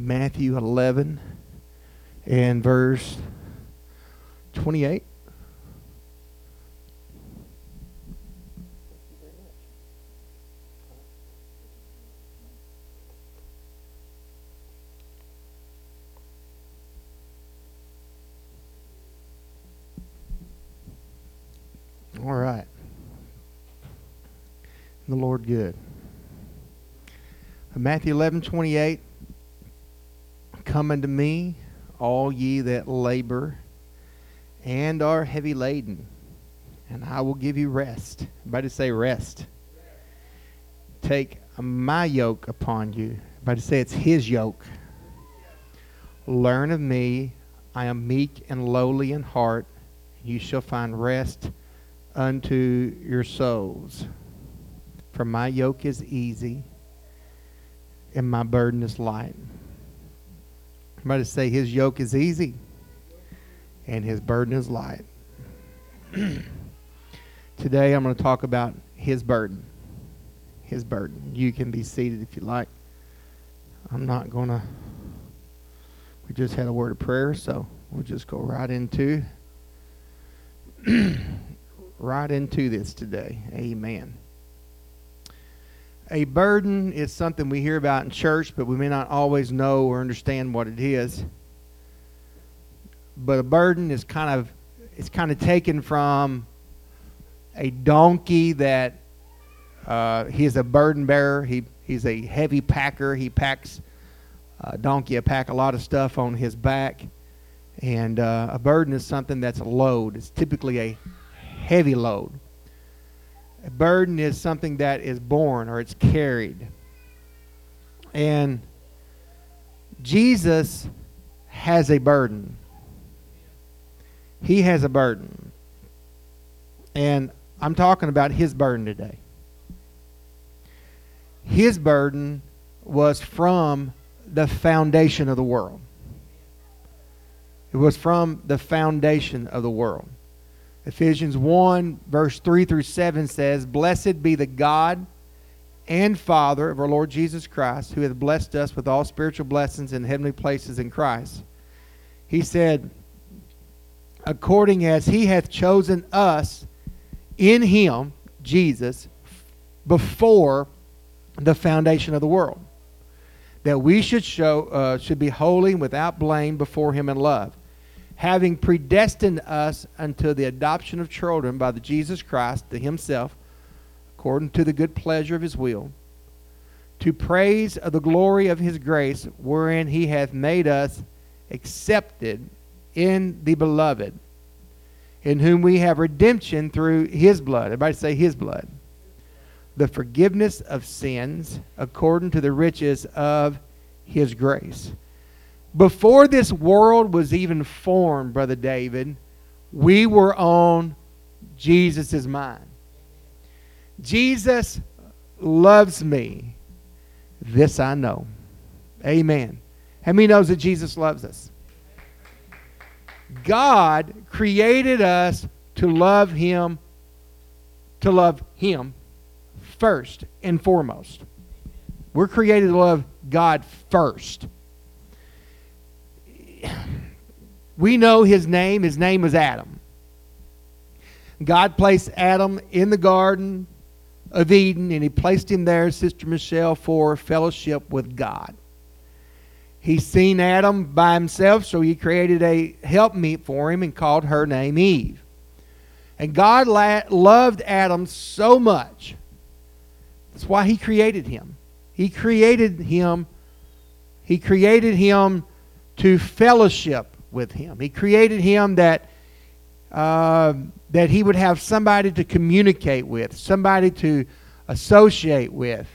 Matthew 11 and verse 28. All right. The Lord good. Matthew 11, 28. Come unto me, all ye that labor and are heavy laden, and I will give you rest. Everybody say rest. Take my yoke upon you. Everybody say it's his yoke. Learn of me. I am meek and lowly in heart. You shall find rest unto your souls. For my yoke is easy and my burden is light. Everybody say his yoke is easy and his burden is light. Today I'm going to talk about his burden. His burden. You can be seated if you like. I'm not going to. We just had a word of prayer, so we'll just go right into right into this today. Amen. A burden is something we hear about in church, but we may not always know or understand what it is. But a burden is kind of it's kind of taken from a donkey that uh, he's a burden bearer. He he's a heavy packer. He packs a donkey. A pack a lot of stuff on his back, and uh, a burden is something that's a load. It's typically a heavy load. A burden is something that is borne or it's carried. And Jesus has a burden. He has a burden. And I'm talking about his burden today. His burden was from the foundation of the world. It was from the foundation of the world. Ephesians 1, verse 3 through 7 says, Blessed be the God and Father of our Lord Jesus Christ, who hath blessed us with all spiritual blessings in heavenly places in Christ. He said, According as he hath chosen us in him, Jesus, before the foundation of the world, that we should show uh, should be holy and without blame before him in love having predestined us unto the adoption of children by the Jesus Christ to himself, according to the good pleasure of his will, to praise of the glory of his grace, wherein he hath made us accepted in the beloved, in whom we have redemption through his blood. Everybody say his blood. The forgiveness of sins according to the riches of his grace before this world was even formed, Brother David, we were on Jesus' mind. Jesus loves me. This I know. Amen. How many knows that Jesus loves us? God created us to love him to love him first and foremost. We're created to love God first we know his name. His name was Adam. God placed Adam in the Garden of Eden, and he placed him there, Sister Michelle, for fellowship with God. He's seen Adam by himself, so he created a helpmeet for him and called her name Eve. And God la- loved Adam so much. That's why he created him. He created him. He created him to fellowship with him. He created him that uh, that he would have somebody to communicate with, somebody to associate with.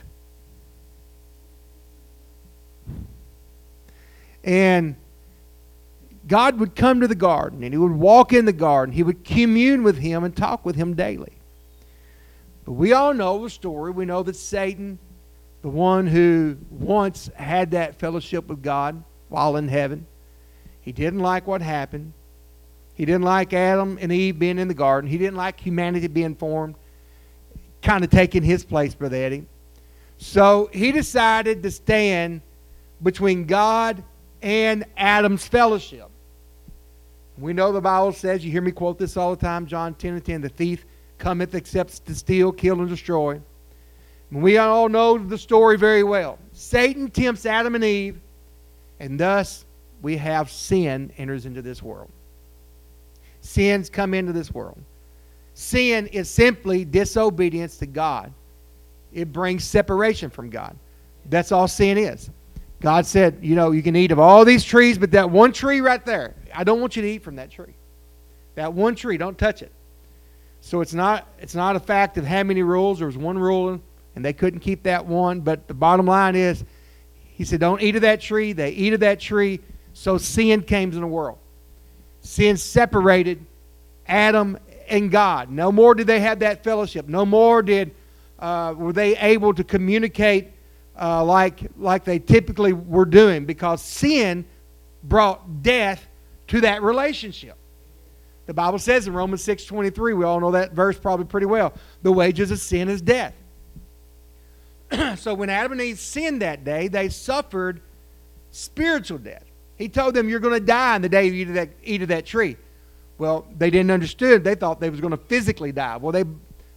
And God would come to the garden and he would walk in the garden. He would commune with him and talk with him daily. But we all know the story. We know that Satan, the one who once had that fellowship with God, while in heaven. He didn't like what happened. He didn't like Adam and Eve being in the garden. He didn't like humanity being formed, kind of taking his place, Brother Eddie. So he decided to stand between God and Adam's fellowship. We know the Bible says, you hear me quote this all the time, John 10 and 10, the thief cometh except to steal, kill, and destroy. We all know the story very well. Satan tempts Adam and Eve, and thus we have sin enters into this world. Sins come into this world. Sin is simply disobedience to God. It brings separation from God. That's all sin is. God said, you know, you can eat of all these trees, but that one tree right there, I don't want you to eat from that tree. That one tree, don't touch it. So it's not it's not a fact of how many rules. There was one rule, and they couldn't keep that one. But the bottom line is, he said, don't eat of that tree. They eat of that tree. So sin came in the world. Sin separated Adam and God. No more did they have that fellowship. No more did uh, were they able to communicate uh, like like they typically were doing because sin brought death to that relationship. The Bible says in Romans 6:23, we all know that verse probably pretty well. The wages of sin is death. so when Adam and Eve sinned that day, they suffered spiritual death. He told them, "You're going to die in the day you eat of that, eat of that tree." Well, they didn't understand. They thought they was going to physically die. Well, they,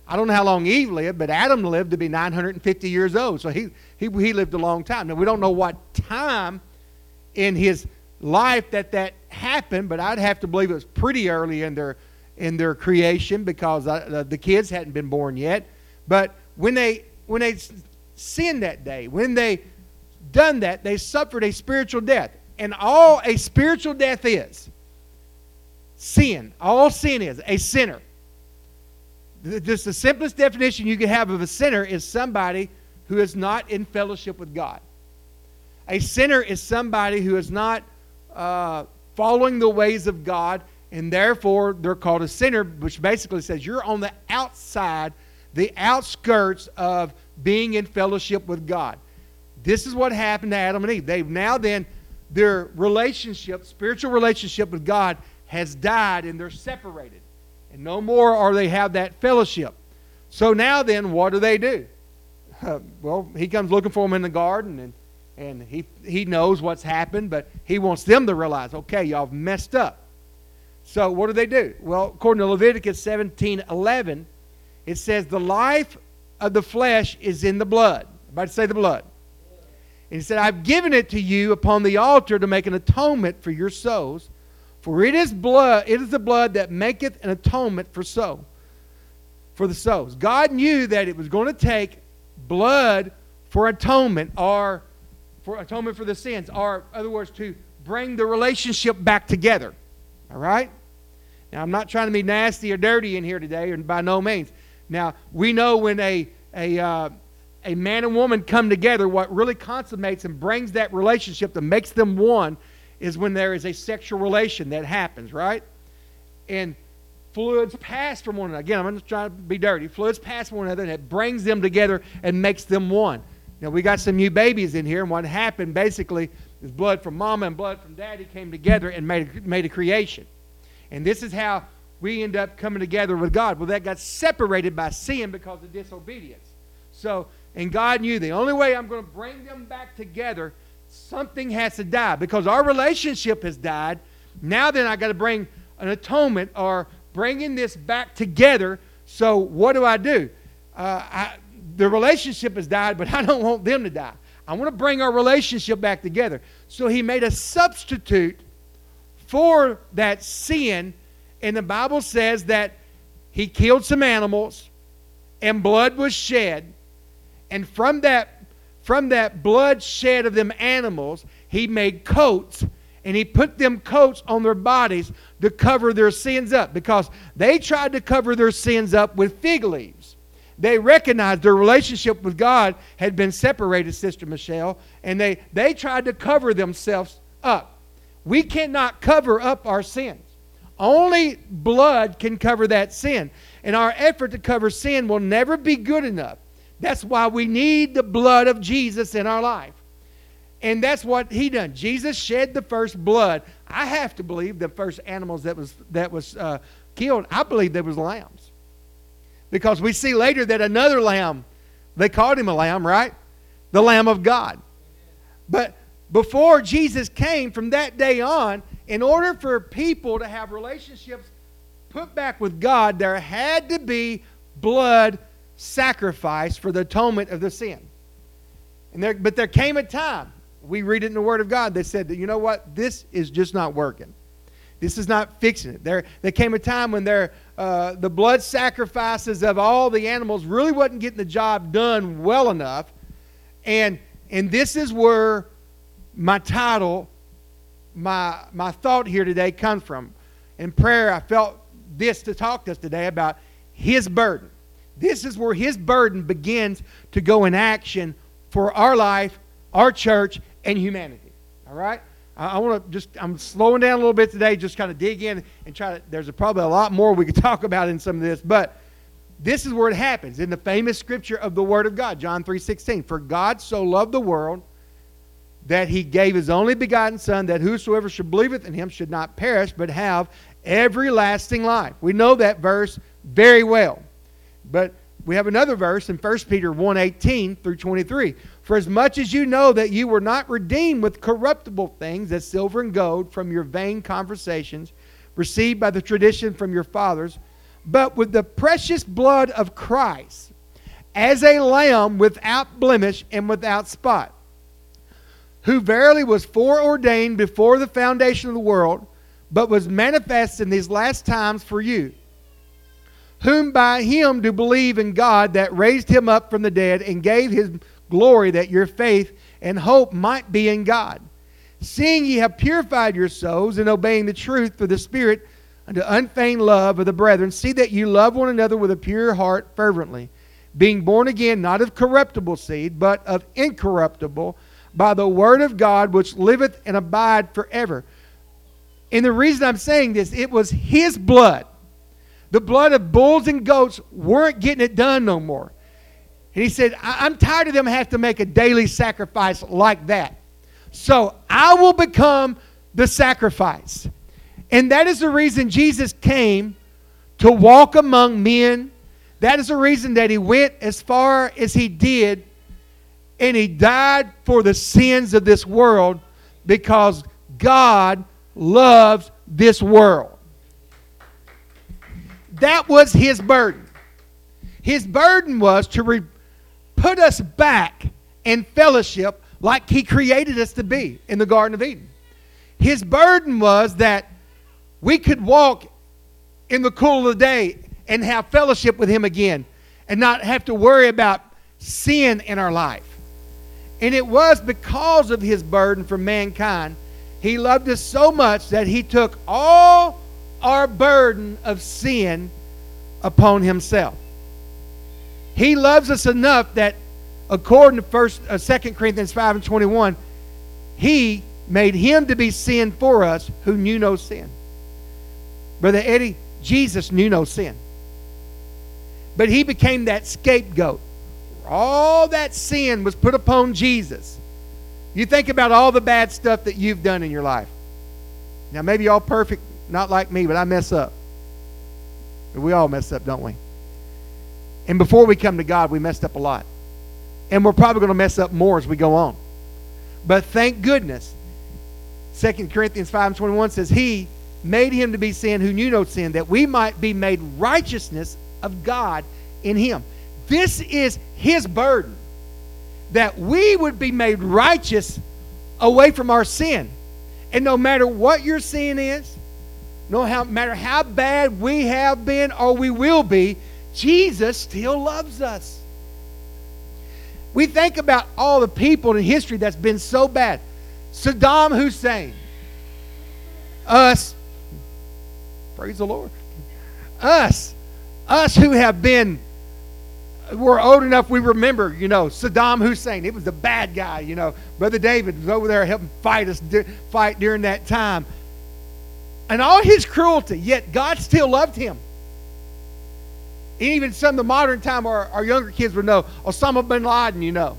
I don't know how long Eve lived, but Adam lived to be 950 years old. So he, he, he lived a long time. Now, we don't know what time in his life that that happened, but I'd have to believe it was pretty early in their, in their creation because uh, the kids hadn't been born yet. But when they, when they sinned that day, when they done that, they suffered a spiritual death. And all a spiritual death is sin. All sin is a sinner. Just the simplest definition you can have of a sinner is somebody who is not in fellowship with God. A sinner is somebody who is not uh, following the ways of God, and therefore they're called a sinner, which basically says you're on the outside, the outskirts of being in fellowship with God. This is what happened to Adam and Eve. They've now then, their relationship, spiritual relationship with God, has died and they're separated. And no more are they have that fellowship. So now then, what do they do? Uh, well, he comes looking for them in the garden and, and he, he knows what's happened, but he wants them to realize, okay, y'all have messed up. So what do they do? Well, according to Leviticus 17 11, it says, The life of the flesh is in the blood. Everybody say the blood. And he said, I've given it to you upon the altar to make an atonement for your souls. For it is blood, it is the blood that maketh an atonement for soul, for the souls. God knew that it was going to take blood for atonement, or for atonement for the sins, or other words, to bring the relationship back together. All right? Now, I'm not trying to be nasty or dirty in here today, and by no means. Now, we know when a a uh, a man and woman come together, what really consummates and brings that relationship that makes them one is when there is a sexual relation that happens, right? And fluids pass from one another. Again, I'm just trying to be dirty. Fluids pass from one another, and it brings them together and makes them one. Now, we got some new babies in here, and what happened basically is blood from mama and blood from daddy came together and made, made a creation. And this is how we end up coming together with God. Well, that got separated by sin because of disobedience. So, and God knew the only way I'm going to bring them back together something has to die because our relationship has died. Now then, I got to bring an atonement or bringing this back together. So what do I do? Uh, I, the relationship has died, but I don't want them to die. I want to bring our relationship back together. So he made a substitute for that sin, and the Bible says that he killed some animals and blood was shed. And from that from that blood shed of them animals, he made coats and he put them coats on their bodies to cover their sins up because they tried to cover their sins up with fig leaves. They recognized their relationship with God had been separated, Sister Michelle, and they, they tried to cover themselves up. We cannot cover up our sins. Only blood can cover that sin. And our effort to cover sin will never be good enough. That's why we need the blood of Jesus in our life. And that's what he done. Jesus shed the first blood. I have to believe the first animals that was that was uh, killed. I believe there was lambs, because we see later that another lamb, they called him a lamb, right? The Lamb of God. But before Jesus came, from that day on, in order for people to have relationships put back with God, there had to be blood sacrifice for the atonement of the sin. And there, but there came a time, we read it in the Word of God, that said that, you know what, this is just not working. This is not fixing it. There, there came a time when there, uh, the blood sacrifices of all the animals really wasn't getting the job done well enough. And, and this is where my title, my, my thought here today comes from. In prayer, I felt this to talk to us today about his burden. This is where his burden begins to go in action for our life, our church, and humanity. All right? I, want to just, I'm slowing down a little bit today, just kind of dig in and try to, there's a, probably a lot more we could talk about in some of this, but this is where it happens in the famous scripture of the Word of God, John 3.16. For God so loved the world that he gave his only begotten Son, that whosoever should believeth in him should not perish, but have everlasting life. We know that verse very well. But we have another verse in 1 Peter 1:18 through 23. For as much as you know that you were not redeemed with corruptible things as silver and gold from your vain conversations received by the tradition from your fathers, but with the precious blood of Christ, as a lamb without blemish and without spot, who verily was foreordained before the foundation of the world, but was manifest in these last times for you whom by him do believe in God that raised him up from the dead and gave his glory that your faith and hope might be in God. Seeing ye have purified your souls in obeying the truth for the Spirit unto unfeigned love of the brethren, see that you love one another with a pure heart fervently, being born again not of corruptible seed, but of incorruptible, by the word of God which liveth and abide forever. And the reason I'm saying this, it was his blood the blood of bulls and goats weren't getting it done no more. And he said, I'm tired of them having to make a daily sacrifice like that. So I will become the sacrifice. And that is the reason Jesus came to walk among men. That is the reason that he went as far as he did. And he died for the sins of this world because God loves this world. That was his burden. His burden was to re- put us back in fellowship like he created us to be in the Garden of Eden. His burden was that we could walk in the cool of the day and have fellowship with him again and not have to worry about sin in our life. And it was because of his burden for mankind. He loved us so much that he took all our burden of sin upon himself. He loves us enough that according to first uh, 2 Corinthians 5 and 21, he made him to be sin for us who knew no sin. Brother Eddie, Jesus knew no sin. But he became that scapegoat. All that sin was put upon Jesus. You think about all the bad stuff that you've done in your life. Now, maybe y'all perfect not like me, but I mess up. We all mess up, don't we? And before we come to God, we messed up a lot. And we're probably going to mess up more as we go on. But thank goodness, 2 Corinthians 5 and 21 says, He made him to be sin who knew no sin, that we might be made righteousness of God in him. This is his burden, that we would be made righteous away from our sin. And no matter what your sin is, no matter how bad we have been or we will be, Jesus still loves us. We think about all the people in history that's been so bad. Saddam Hussein, us, praise the Lord, us, us who have been, we're old enough, we remember, you know, Saddam Hussein. It was the bad guy, you know. Brother David was over there helping fight us, fight during that time and all his cruelty, yet God still loved him. Even some of the modern time, our, our younger kids would know Osama bin Laden, you know.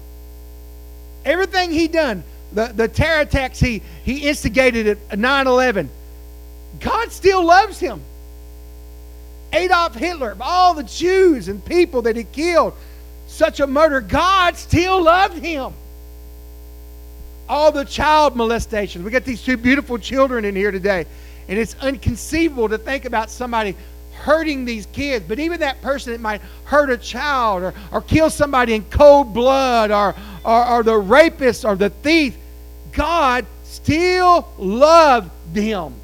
Everything he done, the, the terror attacks he, he instigated at 9 11, God still loves him. Adolf Hitler, all the Jews and people that he killed, such a murder, God still loved him. all the child molestations. We got these two beautiful children in here today. And it's inconceivable to think about somebody hurting these kids. But even that person that might hurt a child or, or kill somebody in cold blood or, or, or the rapist or the thief, God still loved them.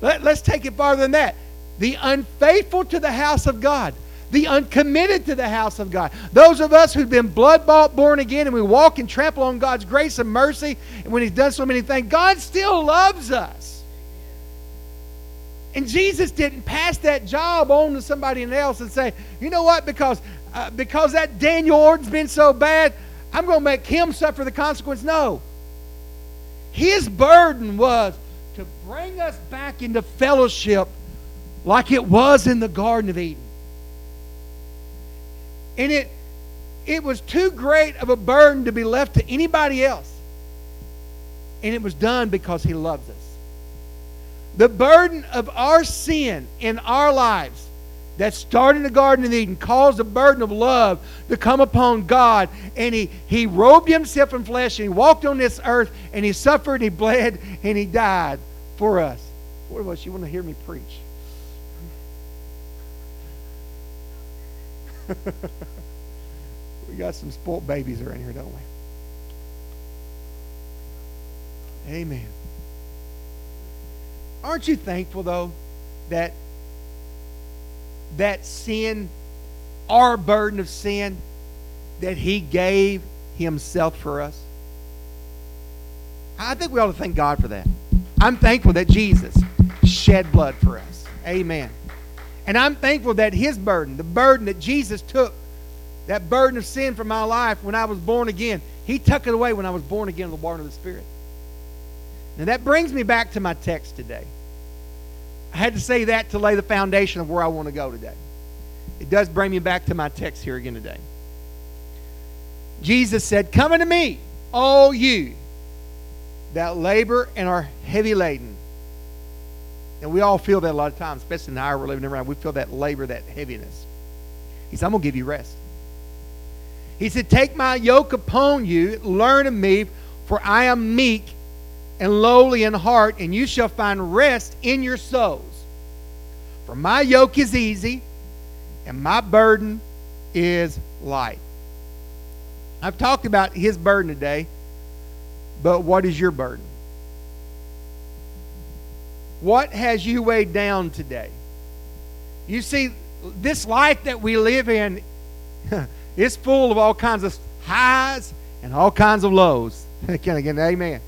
Let, let's take it farther than that. The unfaithful to the house of God the uncommitted to the house of God. Those of us who've been blood bought, born again, and we walk and trample on God's grace and mercy, and when He's done so many things, God still loves us. And Jesus didn't pass that job on to somebody else and say, you know what, because, uh, because that Daniel Orton's been so bad, I'm going to make him suffer the consequence. No. His burden was to bring us back into fellowship like it was in the Garden of Eden. And it, it was too great of a burden to be left to anybody else. And it was done because He loves us. The burden of our sin in our lives that started in the Garden of Eden caused a burden of love to come upon God. And he, he robed himself in flesh and he walked on this earth and he suffered, and he bled, and he died for us. What was you want to hear me preach? we got some spoilt babies around here, don't we? Amen. Aren't you thankful though that that sin, our burden of sin, that He gave Himself for us? I think we ought to thank God for that. I'm thankful that Jesus shed blood for us. Amen. And I'm thankful that his burden, the burden that Jesus took, that burden of sin from my life when I was born again, he took it away when I was born again in the water of the Spirit. Now that brings me back to my text today. I had to say that to lay the foundation of where I want to go today. It does bring me back to my text here again today. Jesus said, Come unto me, all you that labor and are heavy laden, and we all feel that a lot of times, especially in the hour we're living around. We feel that labor, that heaviness. He said, I'm going to give you rest. He said, Take my yoke upon you, learn of me, for I am meek and lowly in heart, and you shall find rest in your souls. For my yoke is easy, and my burden is light. I've talked about his burden today, but what is your burden? What has you weighed down today? You see, this life that we live in is full of all kinds of highs and all kinds of lows. Can again, amen.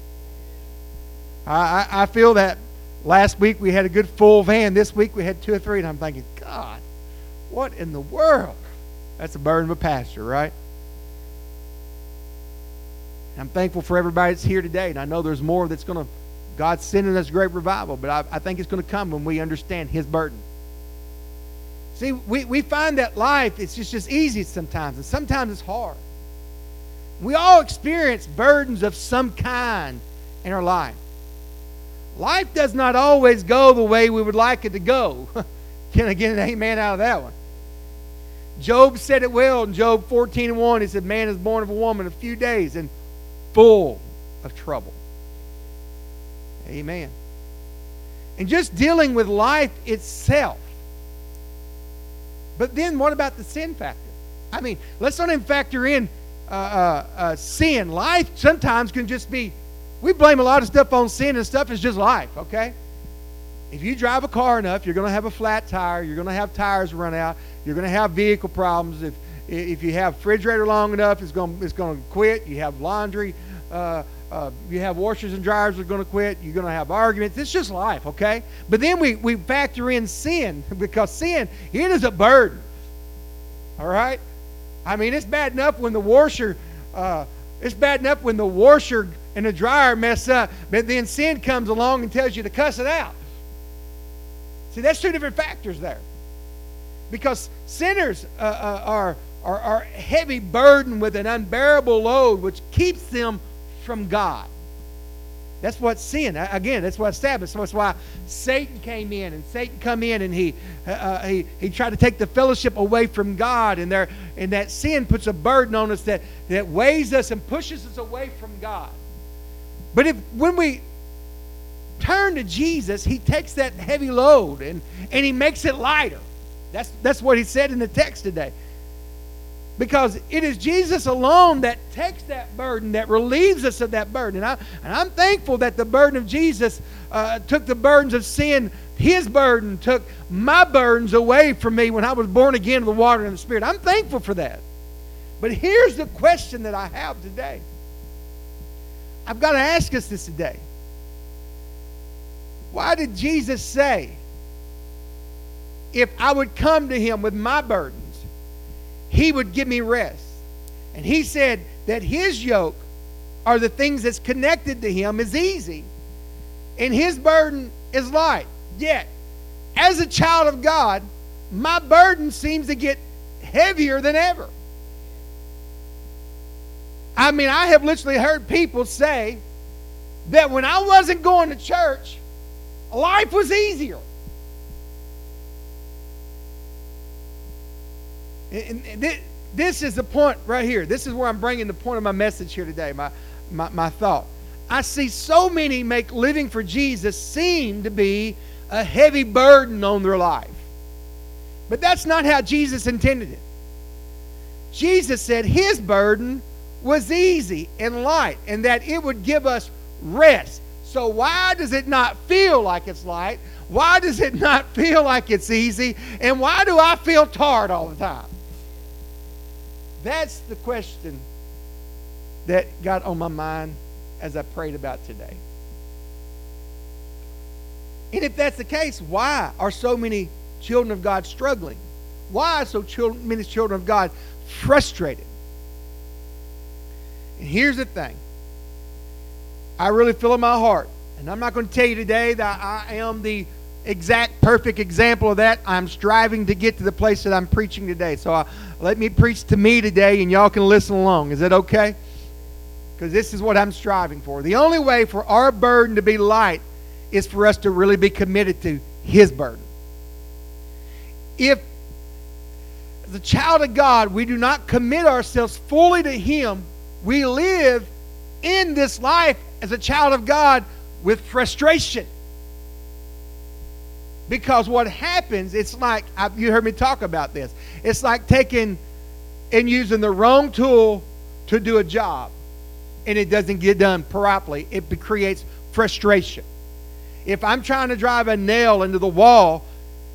I, I, I feel that last week we had a good full van. This week we had two or three, and I'm thinking, God, what in the world? That's a burden of a pastor, right? I'm thankful for everybody that's here today, and I know there's more that's going to God's sending us great revival, but I, I think it's going to come when we understand His burden. See, we, we find that life, it's just, just easy sometimes, and sometimes it's hard. We all experience burdens of some kind in our life. Life does not always go the way we would like it to go. Can I get an amen out of that one? Job said it well in Job 14 and 1. He said, Man is born of a woman a few days and full of trouble. Amen. And just dealing with life itself. But then what about the sin factor? I mean, let's not even factor in uh, uh, uh, sin. Life sometimes can just be, we blame a lot of stuff on sin and stuff is just life, okay? If you drive a car enough, you're going to have a flat tire. You're going to have tires run out. You're going to have vehicle problems. If, if you have refrigerator long enough, it's going, it's going to quit. You have laundry. Uh, uh, you have washers and dryers that are going to quit. You're going to have arguments. It's just life, okay? But then we, we factor in sin because sin, it is a burden. All right? I mean, it's bad enough when the washer, uh, it's bad enough when the washer and the dryer mess up, but then sin comes along and tells you to cuss it out. See, that's two different factors there. Because sinners uh, uh, are, are, are heavy burden with an unbearable load, which keeps them from God. That's what sin. Again, that's what established. So that's why Satan came in, and Satan come in, and he uh, uh, he he tried to take the fellowship away from God, and there and that sin puts a burden on us that that weighs us and pushes us away from God. But if when we turn to Jesus, He takes that heavy load and and He makes it lighter. That's that's what He said in the text today because it is Jesus alone that takes that burden, that relieves us of that burden. And, I, and I'm thankful that the burden of Jesus uh, took the burdens of sin. His burden took my burdens away from me when I was born again of the water and the Spirit. I'm thankful for that. But here's the question that I have today. I've got to ask us this today. Why did Jesus say, if I would come to him with my burden, he would give me rest. And he said that his yoke are the things that's connected to him is easy and his burden is light. Yet, as a child of God, my burden seems to get heavier than ever. I mean, I have literally heard people say that when I wasn't going to church, life was easier. And this is the point right here. This is where I'm bringing the point of my message here today, my, my, my thought. I see so many make living for Jesus seem to be a heavy burden on their life. But that's not how Jesus intended it. Jesus said his burden was easy and light and that it would give us rest. So, why does it not feel like it's light? Why does it not feel like it's easy? And why do I feel tired all the time? That's the question that got on my mind as I prayed about today. And if that's the case, why are so many children of God struggling? Why are so many children of God frustrated? And here's the thing I really feel in my heart, and I'm not going to tell you today that I am the exact perfect example of that. I'm striving to get to the place that I'm preaching today. So uh, let me preach to me today, and y'all can listen along. Is that okay? Because this is what I'm striving for. The only way for our burden to be light is for us to really be committed to His burden. If, a child of God, we do not commit ourselves fully to Him, we live in this life as a child of God with frustration because what happens, it's like, you heard me talk about this. It's like taking and using the wrong tool to do a job and it doesn't get done properly. It creates frustration. If I'm trying to drive a nail into the wall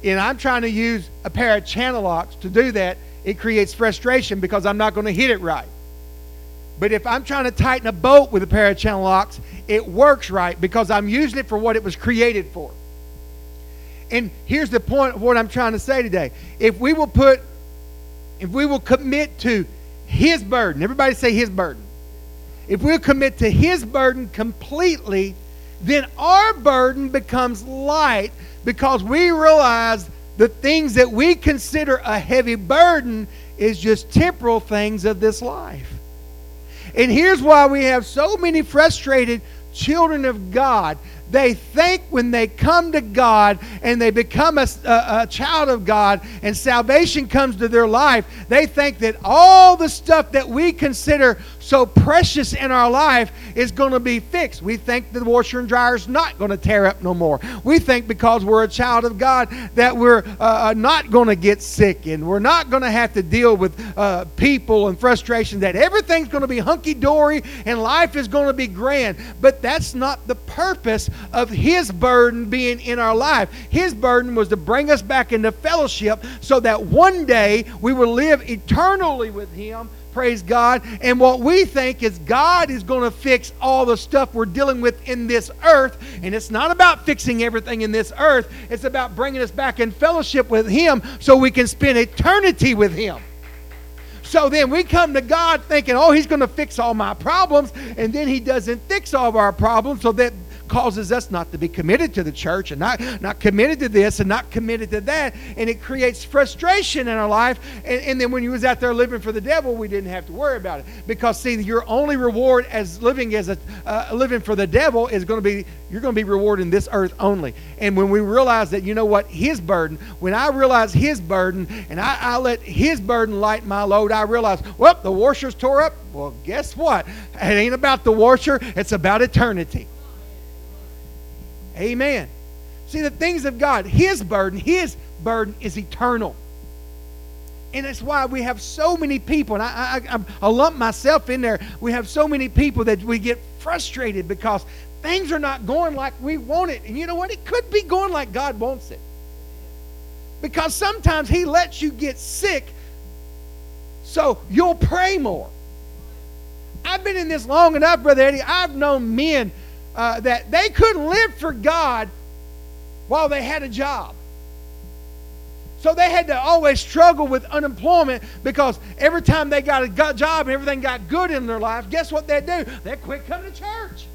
and I'm trying to use a pair of channel locks to do that, it creates frustration because I'm not going to hit it right. But if I'm trying to tighten a bolt with a pair of channel locks, it works right because I'm using it for what it was created for. And here's the point of what I'm trying to say today. If we will put, if we will commit to His burden, everybody say His burden. If we'll commit to His burden completely, then our burden becomes light because we realize the things that we consider a heavy burden is just temporal things of this life. And here's why we have so many frustrated children of God they think when they come to God and they become a, a, a, child of God and salvation comes to their life, they think that all the stuff that we consider so precious in our life is going to be fixed. We think the washer and dryer is not going to tear up no more. We think because we're a child of God that we're uh, uh not going to get sick and we're not going to have to deal with uh, people and frustration, that everything's going to be hunky dory and life is going to be grand. But that's not the purpose of His burden being in our life. His burden was to bring us back into fellowship so that one day we will live eternally with Him praise God. And what we think is God is going to fix all the stuff we're dealing with in this earth. And it's not about fixing everything in this earth, it's about bringing us back in fellowship with Him so we can spend eternity with Him. So then we come to God thinking, oh, He's going to fix all my problems. And then He doesn't fix all of our problems so that causes us not to be committed to the church and not, not committed to this and not committed to that. And it creates frustration in our life. And, and then when you was out there living for the devil, we didn't have to worry about it. Because see, your only reward as living as a uh, living for the devil is going to be you're going to be rewarded in this earth only. And when we realize that, you know what, his burden, when I realize his burden and I, I let his burden light my load, I realize, well, the washer's tore up. Well, guess what? It ain't about the washer, it's about eternity. Amen. See, the things of God, his burden, his burden is eternal. And that's why we have so many people, and I, I, I, I lump myself in there. We have so many people that we get frustrated because things are not going like we want it. And you know what? It could be going like God wants it. Because sometimes He lets you get sick so you'll pray more. I've been in this long enough, Brother Eddie. I've known men uh, that they couldn't live for God while they had a job. So they had to always struggle with unemployment because every time they got a job and everything got good in their life, guess what they'd do? They'd quit coming to church.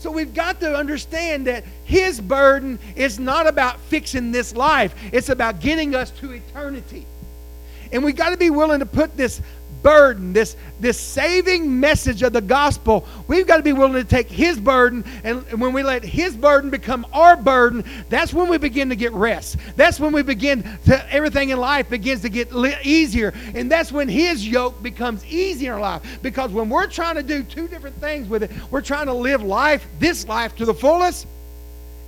So we've got to understand that his burden is not about fixing this life, it's about getting us to eternity. And we've got to be willing to put this burden, this, this saving message of the gospel, we've got to be willing to take His burden. And when we let His burden become our burden, that's when we begin to get rest. That's when we begin to, everything in life begins to get easier. And that's when His yoke becomes easier in life. Because when we're trying to do two different things with it, we're trying to live life, this life, to the fullest.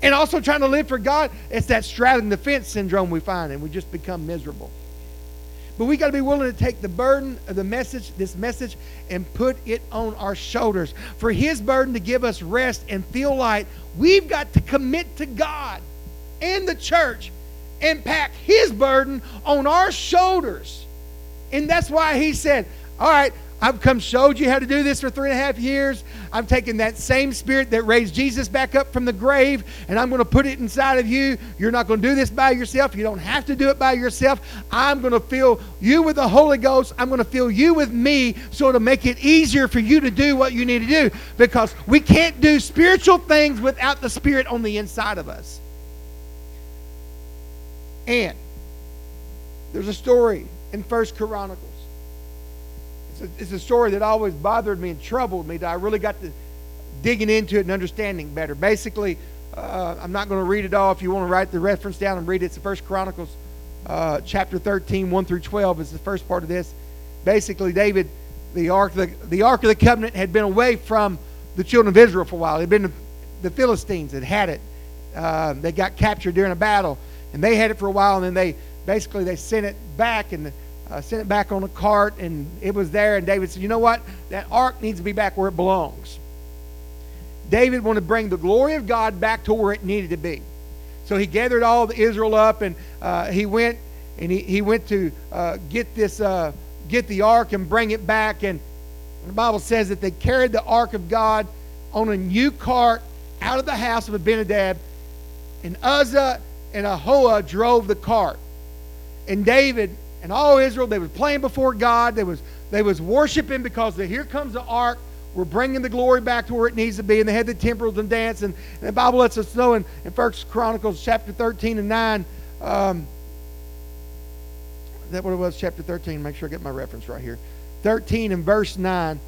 And also trying to live for God, it's that straddling the fence syndrome we find, and we just become miserable. But we got to be willing to take the burden of the message, this message, and put it on our shoulders. For His burden to give us rest and feel light, we've got to commit to God and the church and pack His burden on our shoulders. And that's why He said, All right, I've come showed you how to do this for three and a half years. I'm taking that same spirit that raised Jesus back up from the grave, and I'm going to put it inside of you. You're not going to do this by yourself. You don't have to do it by yourself. I'm going to fill you with the Holy Ghost. I'm going to fill you with me so it'll make it easier for you to do what you need to do because we can't do spiritual things without the Spirit on the inside of us. And there's a story in First Chronicles it's a story that always bothered me and troubled me that I really got to digging into it and understanding better. Basically, uh, I'm not going to read it all. If you want to write the reference down and read it, it's the First Chronicles, uh, chapter 13, 1 through 12 is the first part of this. Basically, David, the ark, the, the ark of the covenant had been away from the children of Israel for a while. It had been the, the Philistines that had it. Uh, they got captured during a battle, and they had it for a while, and then they basically they sent it back, and uh, sent it back on a cart, and it was there. And David said, You know what? That ark needs to be back where it belongs. David wanted to bring the glory of God back to where it needed to be. So he gathered all the Israel up, and uh, he went and he, he went to uh, get this uh, get the ark and bring it back. And the Bible says that they carried the ark of God on a new cart out of the house of Abinadab, and Uzzah and Ahio drove the cart. And David and all Israel, they was playing before God. They was, they was worshiping because the, here comes the ark. We're bringing the glory back to where it needs to be. And they had the timbrels and dance. And, and the Bible lets us know in, in 1 Chronicles chapter 13 and 9. Um, that what it was, chapter 13. Make sure I get my reference right here. 13 and verse 9.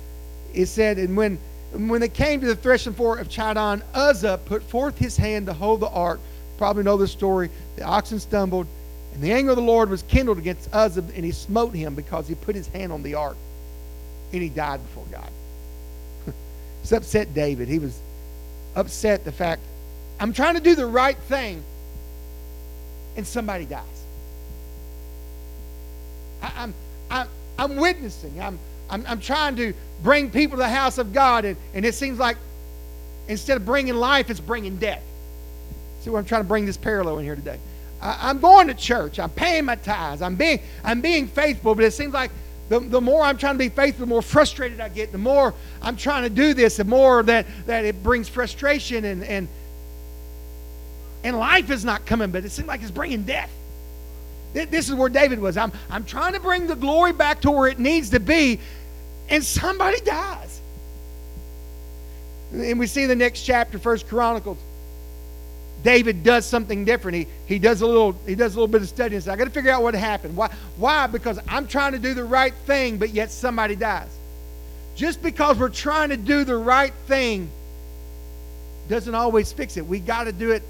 It said, And when, when they came to the threshing floor of Chidon, Uzzah put forth his hand to hold the ark. Probably know the story. The oxen stumbled and the anger of the Lord was kindled against Uzzah, and he smote him because he put his hand on the ark. And he died before God. this upset David. He was upset the fact, I'm trying to do the right thing, and somebody dies. I, I'm, I'm, I'm witnessing. I'm, I'm, I'm trying to bring people to the house of God, and, and it seems like instead of bringing life, it's bringing death. See what I'm trying to bring this parallel in here today. I, am going to church. I'm paying my tithes. I'm being, I'm being faithful, but it seems like the, the more I'm trying to be faithful, the more frustrated I get. The more I'm trying to do this, the more that, that it brings frustration and, and, and life is not coming, but it seems like it's bringing death. This is where David was. I'm, I'm trying to bring the glory back to where it needs to be, and somebody dies. And we see in the next chapter, First Chronicles, David does something different. He, he does a little he does a little bit of study and says, I got to figure out what happened. Why? Why? Because I'm trying to do the right thing, but yet somebody dies. Just because we're trying to do the right thing doesn't always fix it. We got to do it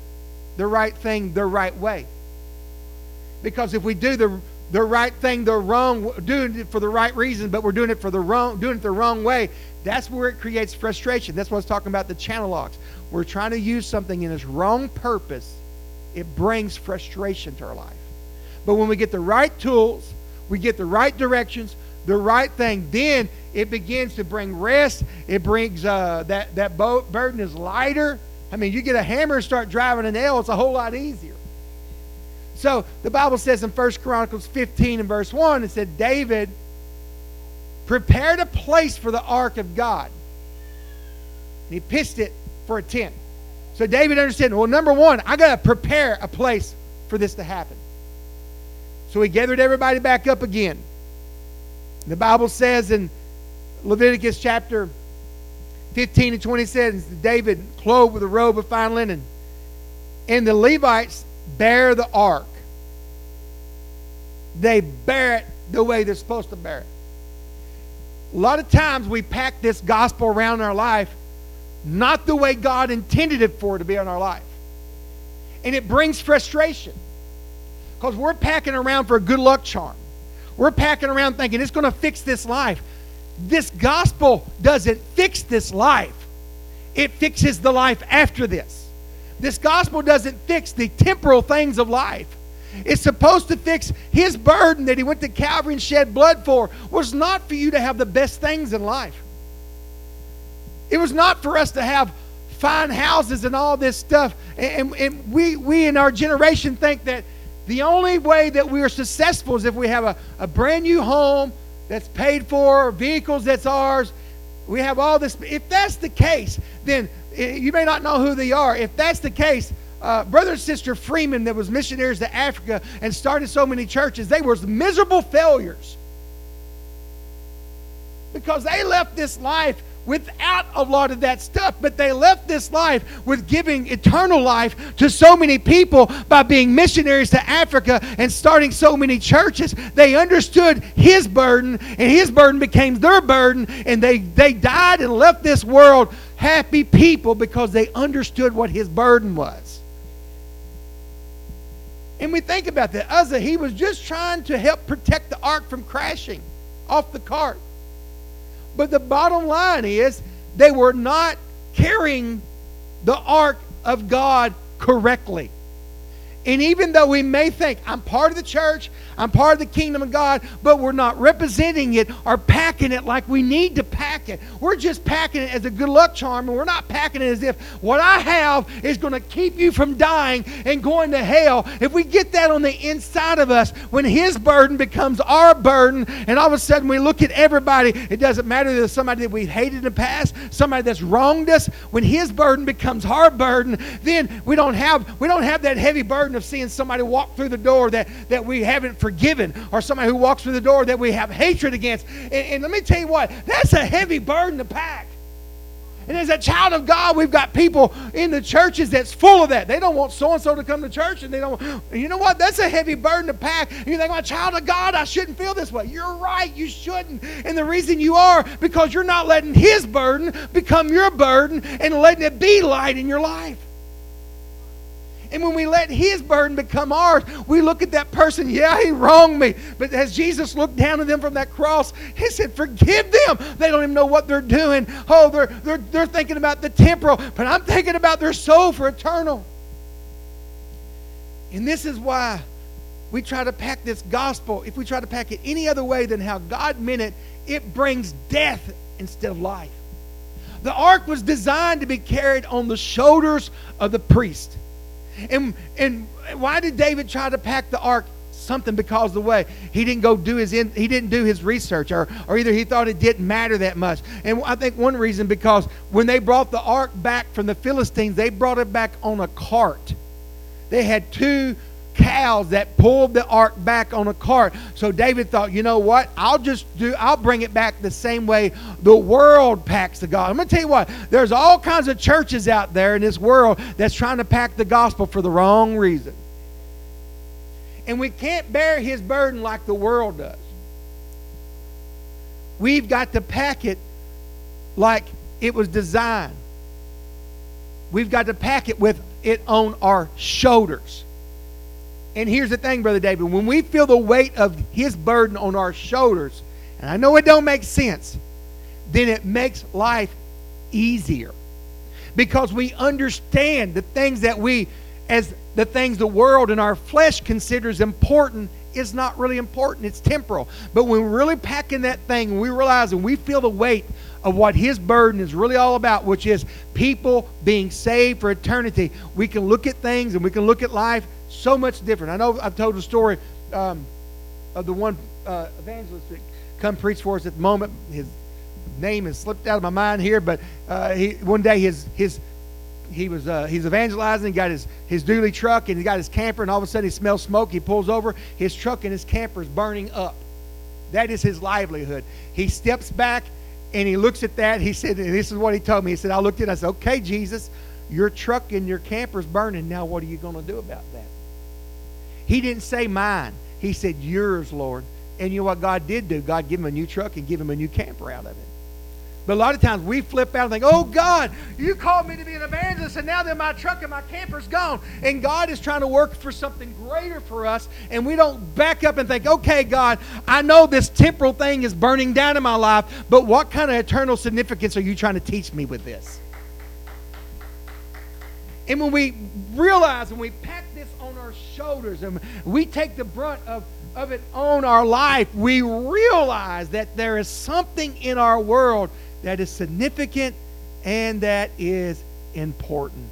the right thing the right way. Because if we do the the right thing the wrong doing it for the right reason, but we're doing it for the wrong doing it the wrong way, that's where it creates frustration. That's what I was talking about the channel locks we're trying to use something in its wrong purpose, it brings frustration to our life. But when we get the right tools, we get the right directions, the right thing, then it begins to bring rest. It brings uh, that, that boat burden is lighter. I mean, you get a hammer and start driving a nail, it's a whole lot easier. So the Bible says in 1 Chronicles 15 and verse 1, it said, David prepared a place for the ark of God. And he pitched it for a tent. So David understood, well, number one, I got to prepare a place for this to happen. So he gathered everybody back up again. The Bible says in Leviticus chapter 15 and 20 says, David clothed with a robe of fine linen. And the Levites bear the ark. They bear it the way they're supposed to bear it. A lot of times we pack this gospel around our life not the way God intended it for it to be in our life. And it brings frustration because we're packing around for a good luck charm. We're packing around thinking it's going to fix this life. This gospel doesn't fix this life, it fixes the life after this. This gospel doesn't fix the temporal things of life. It's supposed to fix his burden that he went to Calvary and shed blood for was not for you to have the best things in life. It was not for us to have fine houses and all this stuff. And, and we, we in our generation think that the only way that we are successful is if we have a, a brand new home that's paid for, vehicles that's ours. We have all this. If that's the case, then eh, you may not know who they are. If that's the case, uh, brother and sister Freeman, that was missionaries to Africa and started so many churches, they were miserable failures because they left this life without a lot of that stuff, but they left this life with giving eternal life to so many people by being missionaries to Africa and starting so many churches. They understood his burden, and his burden became their burden, and they, they died and left this world happy people because they understood what his burden was. And we think about that. Uzzah, he was just trying to help protect the ark from crashing off the cart. But the bottom line is they were not carrying the ark of God correctly. And even though we may think, I'm part of the church, I'm part of the kingdom of God, but we're not representing it or packing it like we need to pack it. We're just packing it as a good luck charm, and we're not packing it as if what I have is going to keep you from dying and going to hell. If we get that on the inside of us, when His burden becomes our burden, and all of a sudden we look at everybody, it doesn't matter if it's somebody that we hated in the past, somebody that's wronged us, when His burden becomes our burden, then we don't have we don't have that heavy burden of seeing somebody walk through the door that, that we haven't forgiven or somebody who walks through the door that we have hatred against. And, and let me tell you what, that's a heavy burden to pack. And as a child of God, we've got people in the churches that's full of that. They don't want so and so to come to church, and they don't. You know what? That's a heavy burden to pack. You think, I'm child of God, I shouldn't feel this way. You're right, you shouldn't. And the reason you are, because you're not letting His burden become your burden and letting it be light in your life. And when we let his burden become ours, we look at that person, yeah, he wronged me. But as Jesus looked down at them from that cross, he said, Forgive them. They don't even know what they're doing. Oh, they're, they're, they're thinking about the temporal, but I'm thinking about their soul for eternal. And this is why we try to pack this gospel. If we try to pack it any other way than how God meant it, it brings death instead of life. The ark was designed to be carried on the shoulders of the priest. And, and why did David try to pack the ark? Something because the way he didn't go do his in, he didn't do his research, or or either he thought it didn't matter that much. And I think one reason because when they brought the ark back from the Philistines, they brought it back on a cart. They had two cows that pulled the ark back on a cart. So David thought, you know what? I'll just do, I'll bring it back the same way the world packs the gospel. I'm going to tell you what, there's all kinds of churches out there in this world that's trying to pack the gospel for the wrong reason. And we can't bear his burden like the world does. We've got to pack it like it was designed. We've got to pack it with it on our shoulders. And here's the thing, Brother David, when we feel the weight of his burden on our shoulders, and I know it don't make sense, then it makes life easier. Because we understand the things that we, as the things the world and our flesh considers important, is not really important. It's temporal. But when we're really packing that thing, we realize and we feel the weight of what his burden is really all about, which is people being saved for eternity, we can look at things and we can look at life so much different. I know I've told the story um, of the one uh, evangelist that come preach for us at the moment. His name has slipped out of my mind here, but uh, he, one day his his he was uh, he's evangelizing. He got his his dually truck and he got his camper, and all of a sudden he smells smoke. He pulls over. His truck and his camper is burning up. That is his livelihood. He steps back and he looks at that. He said, and this is what he told me. He said, I looked at it. I said, okay, Jesus, your truck and your camper's burning. Now what are you going to do about that? He didn't say mine. He said yours, Lord. And you know what God did do? God gave him a new truck and give him a new camper out of it. But a lot of times we flip out and think, oh, God, you called me to be an evangelist, and now that my truck and my camper's gone. And God is trying to work for something greater for us, and we don't back up and think, okay, God, I know this temporal thing is burning down in my life, but what kind of eternal significance are you trying to teach me with this? And when we realize, when we pack this shoulders, and we take the brunt of of it on our life, we realize that there is something in our world that is significant and that is important.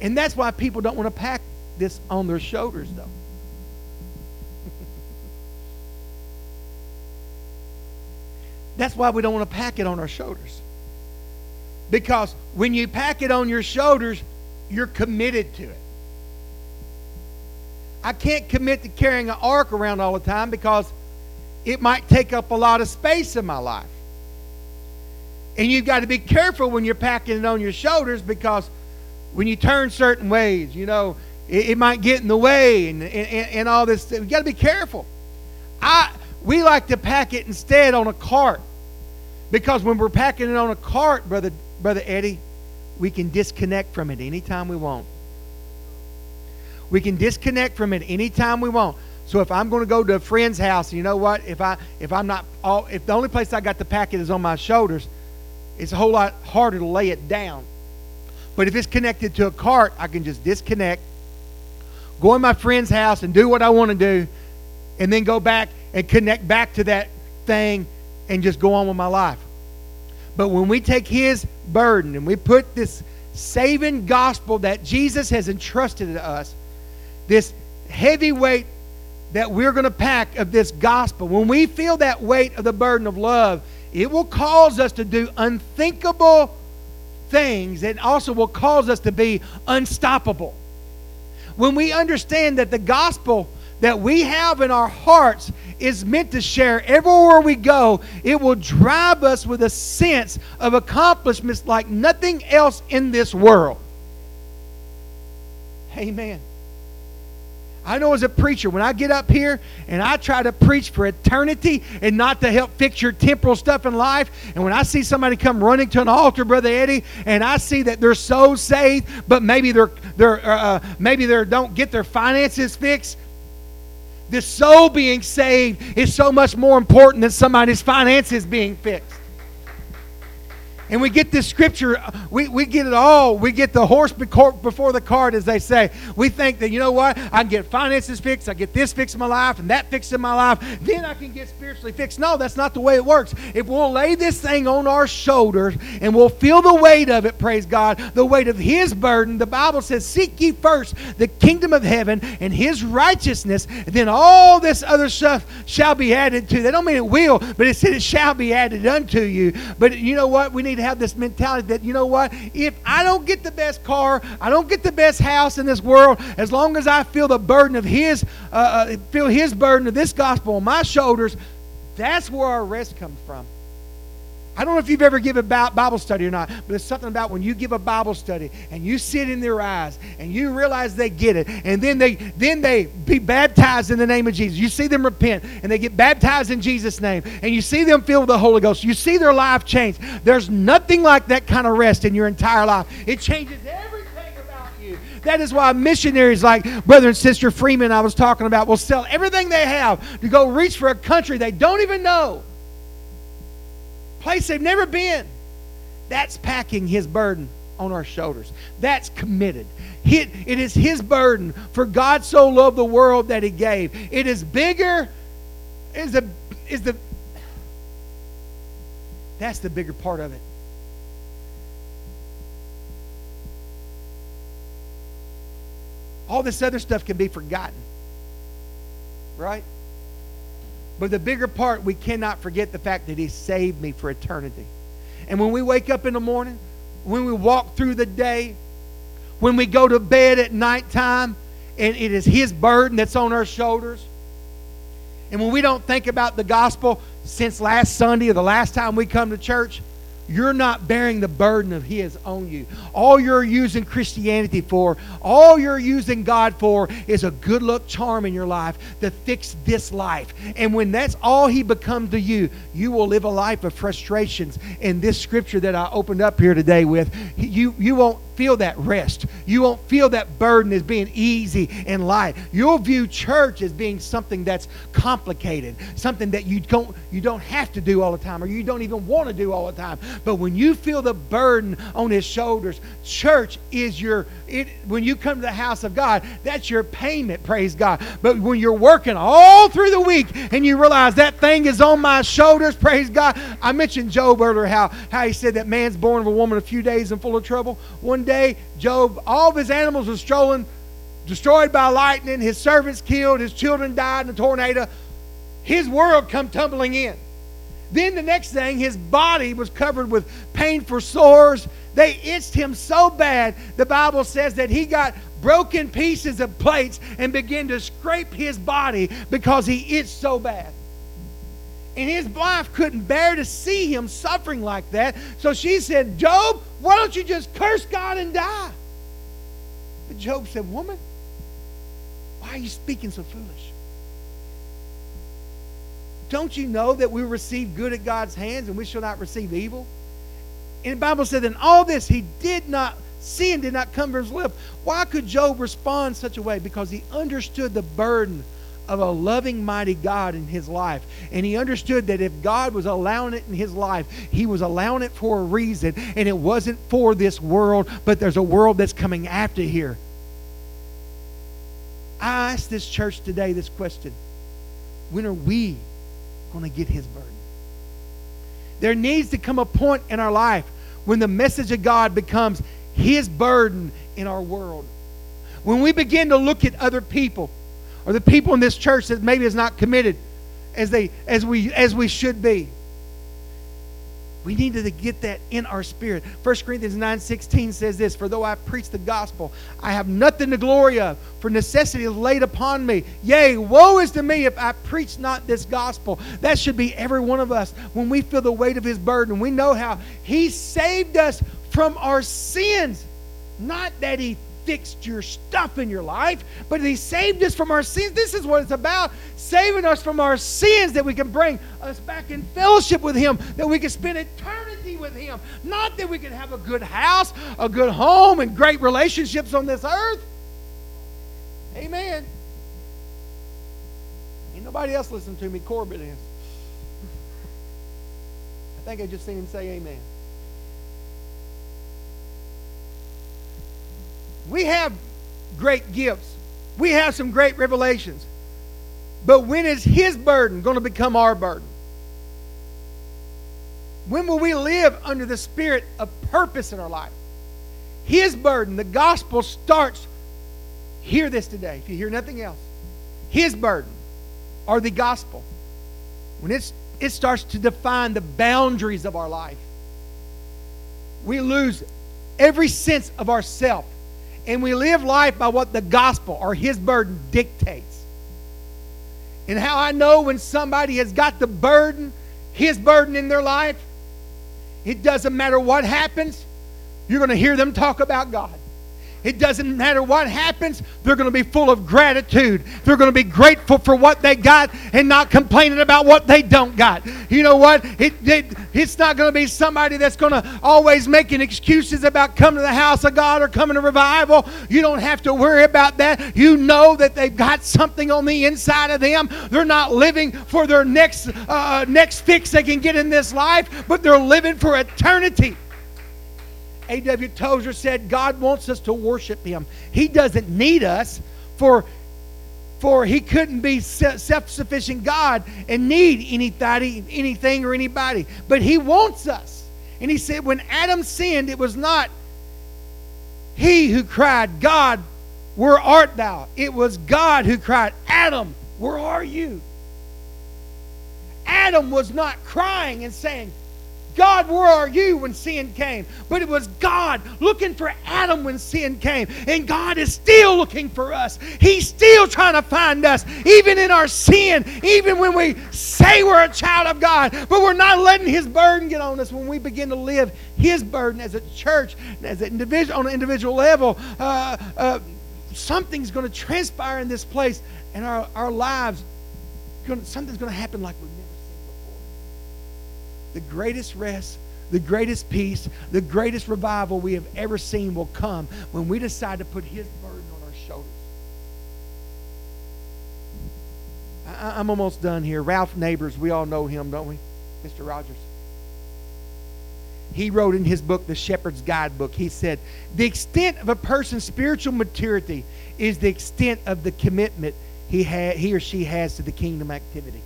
And that's why people don't want to pack this on their shoulders, though. that's why we don't want to pack it on our shoulders. Because when you pack it on your shoulders, you're committed to it. I can't commit to carrying an ark around all the time because it might take up a lot of space in my life. And you've got to be careful when you're packing it on your shoulders because when you turn certain ways, you know, it, it might get in the way and, and, and all this. You've got to be careful. I, we like to pack it instead on a cart because when we're packing it on a cart, brother, brother Eddie, we can disconnect from it anytime we want. We can disconnect from it anytime we want. So if I'm going to go to a friend's house, you know what? If I if I'm not all if the only place I got the packet is on my shoulders, it's a whole lot harder to lay it down. But if it's connected to a cart, I can just disconnect, go in my friend's house and do what I want to do, and then go back and connect back to that thing and just go on with my life. But when we take his burden and we put this saving gospel that Jesus has entrusted to us, this heavy weight that we're going to pack of this gospel, when we feel that weight of the burden of love, it will cause us to do unthinkable things and also will cause us to be unstoppable. When we understand that the gospel that we have in our hearts is meant to share everywhere we go, it will drive us with a sense of accomplishments like nothing else in this world. Amen. I know as a preacher, when I get up here and I try to preach for eternity and not to help fix your temporal stuff in life, and when I see somebody come running to an altar, Brother Eddie, and I see that they're so saved, but maybe they're, they're uh, uh maybe they don't get their finances fixed, the soul being saved is so much more important than somebody's finances being fixed. And we get this scripture, uh, we, we get it all. We get the horse before the cart, as they say. We think that, you know what, I can get finances fixed, I get this fixed in my life, and that fixed in my life, then I can get spiritually fixed. No, that's not the way it works. If we'll lay this thing on our shoulders and we'll feel the weight of it, praise God, the weight of His burden, the Bible says, Seek ye first the kingdom of heaven and His righteousness, and then all this other stuff shall be added to. They don't mean it will, but it said it shall be added unto you. But you know what? We need to have this mentality that, you know what? If I don't get the best car, I don't get the best house in this world, as long as I feel the burden of His, uh, uh, feel His burden of this gospel on my shoulders, that's where our rest comes from. I don't know if you've ever given a Bible study or not, but it's something about when you give a Bible study and you sit in their eyes and you realize they get it, and then they then they be baptized in the name of Jesus. You see them repent and they get baptized in Jesus' name, and you see them filled with the Holy Ghost. You see their life change. There's nothing like that kind of rest in your entire life. It changes everything about you. That is why missionaries like Brother and Sister Freeman I was talking about will sell everything they have to go reach for a country they don't even know place they've never been. That's packing his burden on our shoulders. That's committed. It, is his burden. For God so loved the world that he gave. It is bigger, is the is the that's the bigger part of it. All this other stuff can be forgotten. Right? But the bigger part, we cannot forget the fact that He saved me for eternity. And when we wake up in the morning, when we walk through the day, when we go to bed at nighttime, and it is His burden that's on our shoulders. And when we don't think about the gospel since last Sunday or the last time we come to church, you're not bearing the burden of His on you. All you're using Christianity for, all you're using God for, is a good luck charm in your life to fix this life. And when that's all He becomes to you, you will live a life of frustrations. In this scripture that I opened up here today with, you, you won't feel that rest. You won't feel that burden as being easy and light. You'll view church as being something that's complicated, something that you don't you don't have to do all the time or you don't even want to do all the time. But when you feel the burden on his shoulders, church is your it when you come to the house of God, that's your payment, praise God. But when you're working all through the week and you realize that thing is on my shoulders, praise God. I mentioned Job earlier how how he said that man's born of a woman a few days and full of trouble. One day, Job, all of his animals were stolen, destroyed by lightning, his servants killed, his children died in a tornado. His world come tumbling in. Then the next thing, his body was covered with painful sores. They itched him so bad, the Bible says that he got broken pieces of plates and began to scrape his body because he itched so bad. And his wife couldn't bear to see him suffering like that. So she said, Job, why don't you just curse God and die? But Job said, Woman, why are you speaking so foolish? Don't you know that we receive good at God's hands and we shall not receive evil? And the Bible said, in all this, he did not, sin did not come from his lips. Why could Job respond such a way? Because he understood the burden of a loving, mighty God in his life. And he understood that if God was allowing it in his life, he was allowing it for a reason. And it wasn't for this world, but there's a world that's coming after here. I ask this church today this question When are we going to get his burden? There needs to come a point in our life when the message of God becomes his burden in our world. When we begin to look at other people or the people in this church that maybe is not committed as they as we as we should be. We need to get that in our spirit. 1 Corinthians 9:16 says this, "For though I preach the gospel, I have nothing to glory of, for necessity is laid upon me. Yea, woe is to me if I preach not this gospel." That should be every one of us when we feel the weight of his burden. We know how he saved us from our sins. Not that he fixed your stuff in your life, but He saved us from our sins. This is what it's about saving us from our sins that we can bring us back in fellowship with Him, that we can spend eternity with Him. Not that we can have a good house, a good home, and great relationships on this earth. Amen. Ain't nobody else listening to me. Corbett is. I think I just seen him say amen. We have great gifts. We have some great revelations. But when is His burden going to become our burden? When will we live under the spirit of purpose in our life? His burden, the gospel starts. Hear this today, if you hear nothing else. His burden, or the gospel, when it's, it starts to define the boundaries of our life. we lose every sense of ourself and we live life by what the gospel or his burden dictates. And how I know when somebody has got the burden, his burden in their life, it doesn't matter what happens, you're going to hear them talk about God. It doesn't matter what happens, they're going to be full of gratitude. They're going to be grateful for what they got and not complaining about what they don't got. You know what? It, it it's not going to be somebody that's going to always making excuses about coming to the house of God or coming to revival. You don't have to worry about that. You know that they've got something on the inside of them. They're not living for their next uh, next fix they can get in this life, but they're living for eternity. A.W. Tozer said, God wants us to worship Him. He doesn't need us for, for He couldn't be self sufficient God and need anybody, anything or anybody. But He wants us. And He said, when Adam sinned, it was not he who cried, God, where art thou? It was God who cried, Adam, where are you? Adam was not crying and saying, God, where are you when sin came? But it was God looking for Adam when sin came. And God is still looking for us. He's still trying to find us, even in our sin, even when we say we're a child of God, but we're not letting His burden get on us when we begin to live His burden as a church, as an individual, on an individual level. Uh, uh, something's going to transpire in this place, and our, our lives, gonna, something's going to happen like we the greatest rest, the greatest peace, the greatest revival we have ever seen will come when we decide to put His burden on our shoulders. I, am almost done here. Ralph Neighbors, we all know him, don't we? Mr. Rogers. He wrote in his book, The Shepherd's Guidebook, he said, The extent of a person's spiritual maturity is the extent of the commitment he, ha- he or she has to the kingdom activity.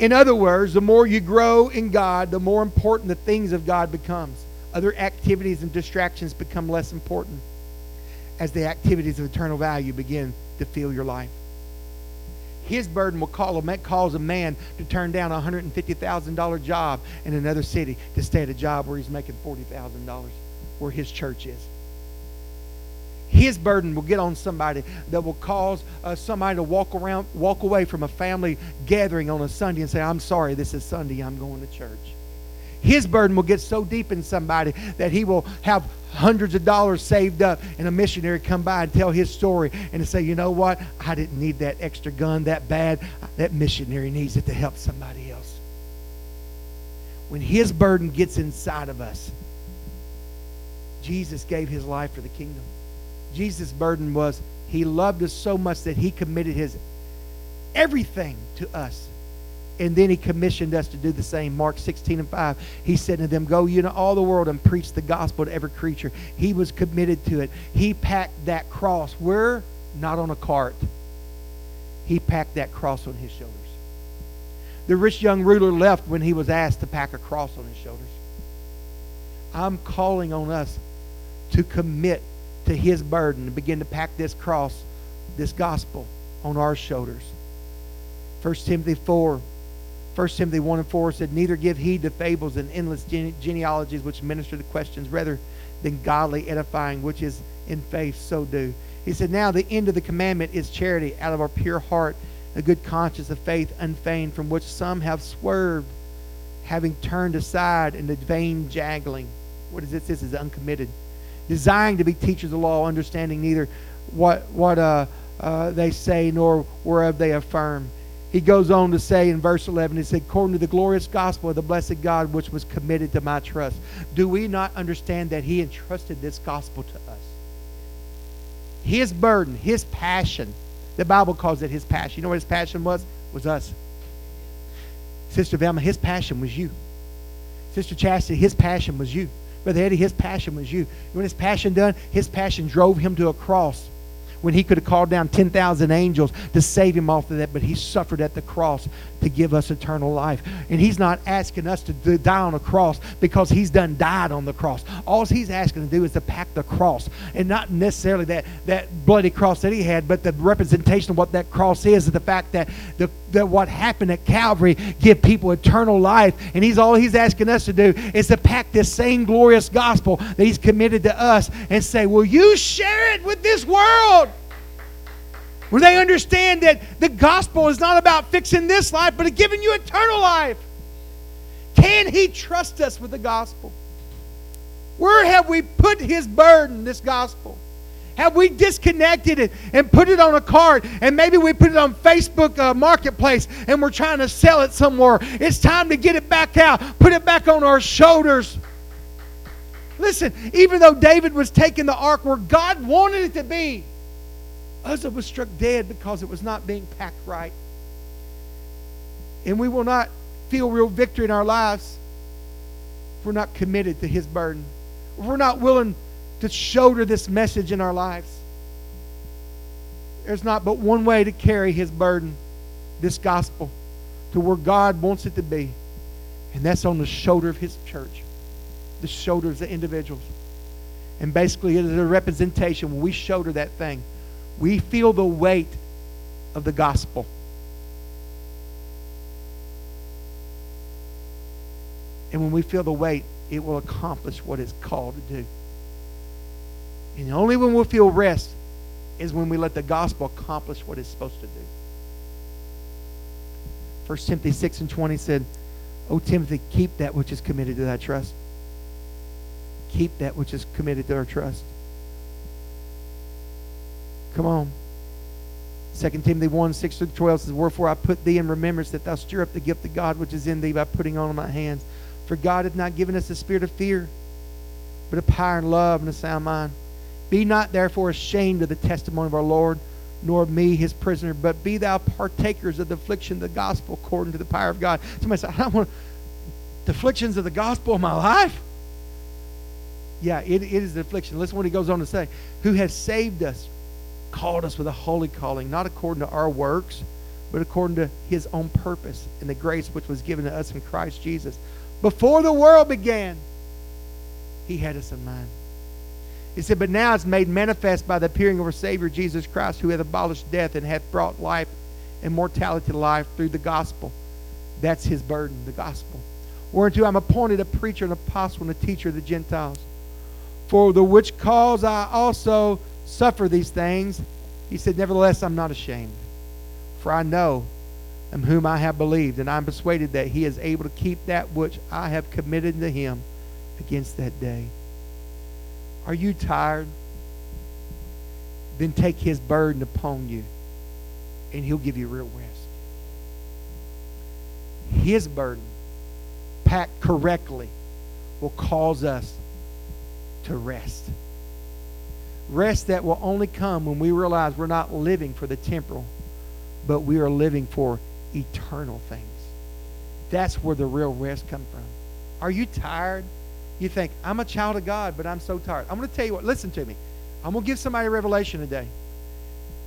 In other words, the more you grow in God, the more important the things of God becomes. Other activities and distractions become less important as the activities of eternal value begin to fill your life. His burden will call a, cause a man to turn down a $150,000 job in another city to stay at a job where he's making $40,000, where his church is. His burden will get on somebody that will cause uh, somebody to walk around, walk away from a family gathering on a Sunday and say, "I'm sorry, this is Sunday. I'm going to church." His burden will get so deep in somebody that he will have hundreds of dollars saved up and a missionary come by and tell his story and say, you know what? I didn't need that extra gun that bad. That missionary needs it to help somebody else. When his burden gets inside of us, Jesus gave his life for the kingdom. Jesus' burden was he loved us so much that he committed his everything to us. And then he commissioned us to do the same. Mark 16 and 5. He said to them, Go you into all the world and preach the gospel to every creature. He was committed to it. He packed that cross. Where? Not on a cart. He packed that cross on his shoulders. The rich young ruler left when he was asked to pack a cross on his shoulders. I'm calling on us to commit to his burden and begin to pack this cross, this gospel on our shoulders. 1 Timothy 4, 1 Timothy 1 and 4 said, Neither give heed to fables and endless gene- genealogies which minister to questions, rather than godly edifying, which is in faith, so do. He said, Now the end of the commandment is charity out of our pure heart, a good conscience of faith unfeigned, from which some have swerved, having turned aside into vain jangling. What is this? This is uncommitted desiring to be teachers of law, understanding neither what, what uh, uh, they say nor whereof they affirm. He goes on to say in verse 11, he said, according to the glorious gospel of the blessed God which was committed to my trust. Do we not understand that he entrusted this gospel to us? His burden, his passion, the Bible calls it his passion. You know what his passion was? Was us. Sister Velma, his passion was you. Sister Chastity, his passion was you. Brother Eddie, his passion was you. When his passion done, his passion drove him to a cross when he could have called down 10,000 angels to save him off of that, but he suffered at the cross to give us eternal life. And he's not asking us to die on a cross because he's done died on the cross. All he's asking to do is to pack the cross. And not necessarily that, that bloody cross that he had, but the representation of what that cross is, is the fact that, the, that what happened at Calvary give people eternal life. And he's all he's asking us to do is to pack this same glorious gospel that he's committed to us and say, Will you share it with this world? Where they understand that the gospel is not about fixing this life, but giving you eternal life. Can he trust us with the gospel? Where have we put his burden, this gospel? Have we disconnected it and put it on a card and maybe we put it on Facebook uh, Marketplace and we're trying to sell it somewhere? It's time to get it back out, put it back on our shoulders. Listen, even though David was taking the ark where God wanted it to be, Uzzah was struck dead because it was not being packed right. And we will not feel real victory in our lives if we're not committed to his burden. If we're not willing to shoulder this message in our lives. There's not but one way to carry his burden, this gospel, to where God wants it to be. And that's on the shoulder of his church, the shoulders of the individuals. And basically, it is a representation when we shoulder that thing, we feel the weight of the gospel. And when we feel the weight, it will accomplish what it's called to do. And only when we'll feel rest is when we let the gospel accomplish what it's supposed to do. 1 Timothy 6 and 20 said, O Timothy, keep that which is committed to thy trust. Keep that which is committed to our trust. Come on. 2 Timothy 1 6 through 12 says, Wherefore I put thee in remembrance that thou stir up the gift of God which is in thee by putting on my hands. For God hath not given us a spirit of fear, but of power and love and a sound mind. Be not therefore ashamed of the testimony of our Lord, nor me his prisoner, but be thou partakers of the affliction of the gospel according to the power of God. Somebody said, I don't want the afflictions of the gospel in my life. Yeah, it, it is the affliction. Listen what he goes on to say. Who has saved us, called us with a holy calling, not according to our works, but according to his own purpose and the grace which was given to us in Christ Jesus before the world began, He had us in mind. He said, But now it's made manifest by the appearing of our Savior Jesus Christ, who hath abolished death and hath brought life and mortality to life through the gospel. That's his burden, the gospel. Whereunto I'm appointed a preacher, an apostle, and a teacher of the Gentiles. For the which cause I also suffer these things. He said, Nevertheless, I'm not ashamed. For I know in whom I have believed, and I am persuaded that he is able to keep that which I have committed to him against that day. Are you tired? Then take his burden upon you, and he'll give you real rest. His burden, packed correctly, will cause us to rest. Rest that will only come when we realize we're not living for the temporal, but we are living for eternal things. That's where the real rest comes from. Are you tired? You think, I'm a child of God, but I'm so tired. I'm going to tell you what, listen to me. I'm going to give somebody a revelation today.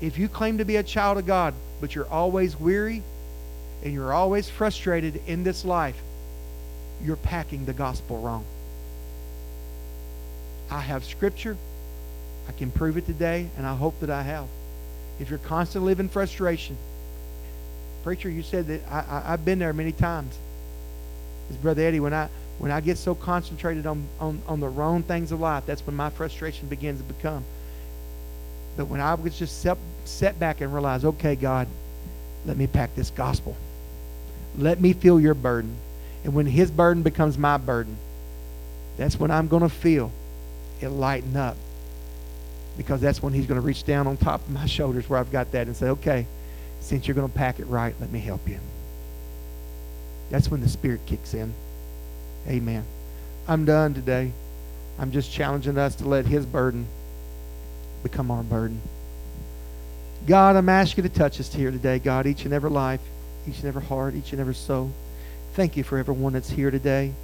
If you claim to be a child of God, but you're always weary and you're always frustrated in this life, you're packing the gospel wrong. I have scripture. I can prove it today, and I hope that I have. If you're constantly living frustration, preacher, you said that I, I, have been there many times. His brother Eddie, when I when I get so concentrated on, on, on the wrong things of life, that's when my frustration begins to become. But when I was just set, set back and realize, okay, God, let me pack this gospel. Let me feel your burden. And when his burden becomes my burden, that's when I'm going to feel it lighten up. Because that's when he's going to reach down on top of my shoulders where I've got that and say, okay, since you're going to pack it right, let me help you. That's when the Spirit kicks in. Amen. I'm done today. I'm just challenging us to let His burden become our burden. God, I'm asking you to touch us here today, God, each and every life, each and every heart, each and every soul. Thank you for everyone that's here today.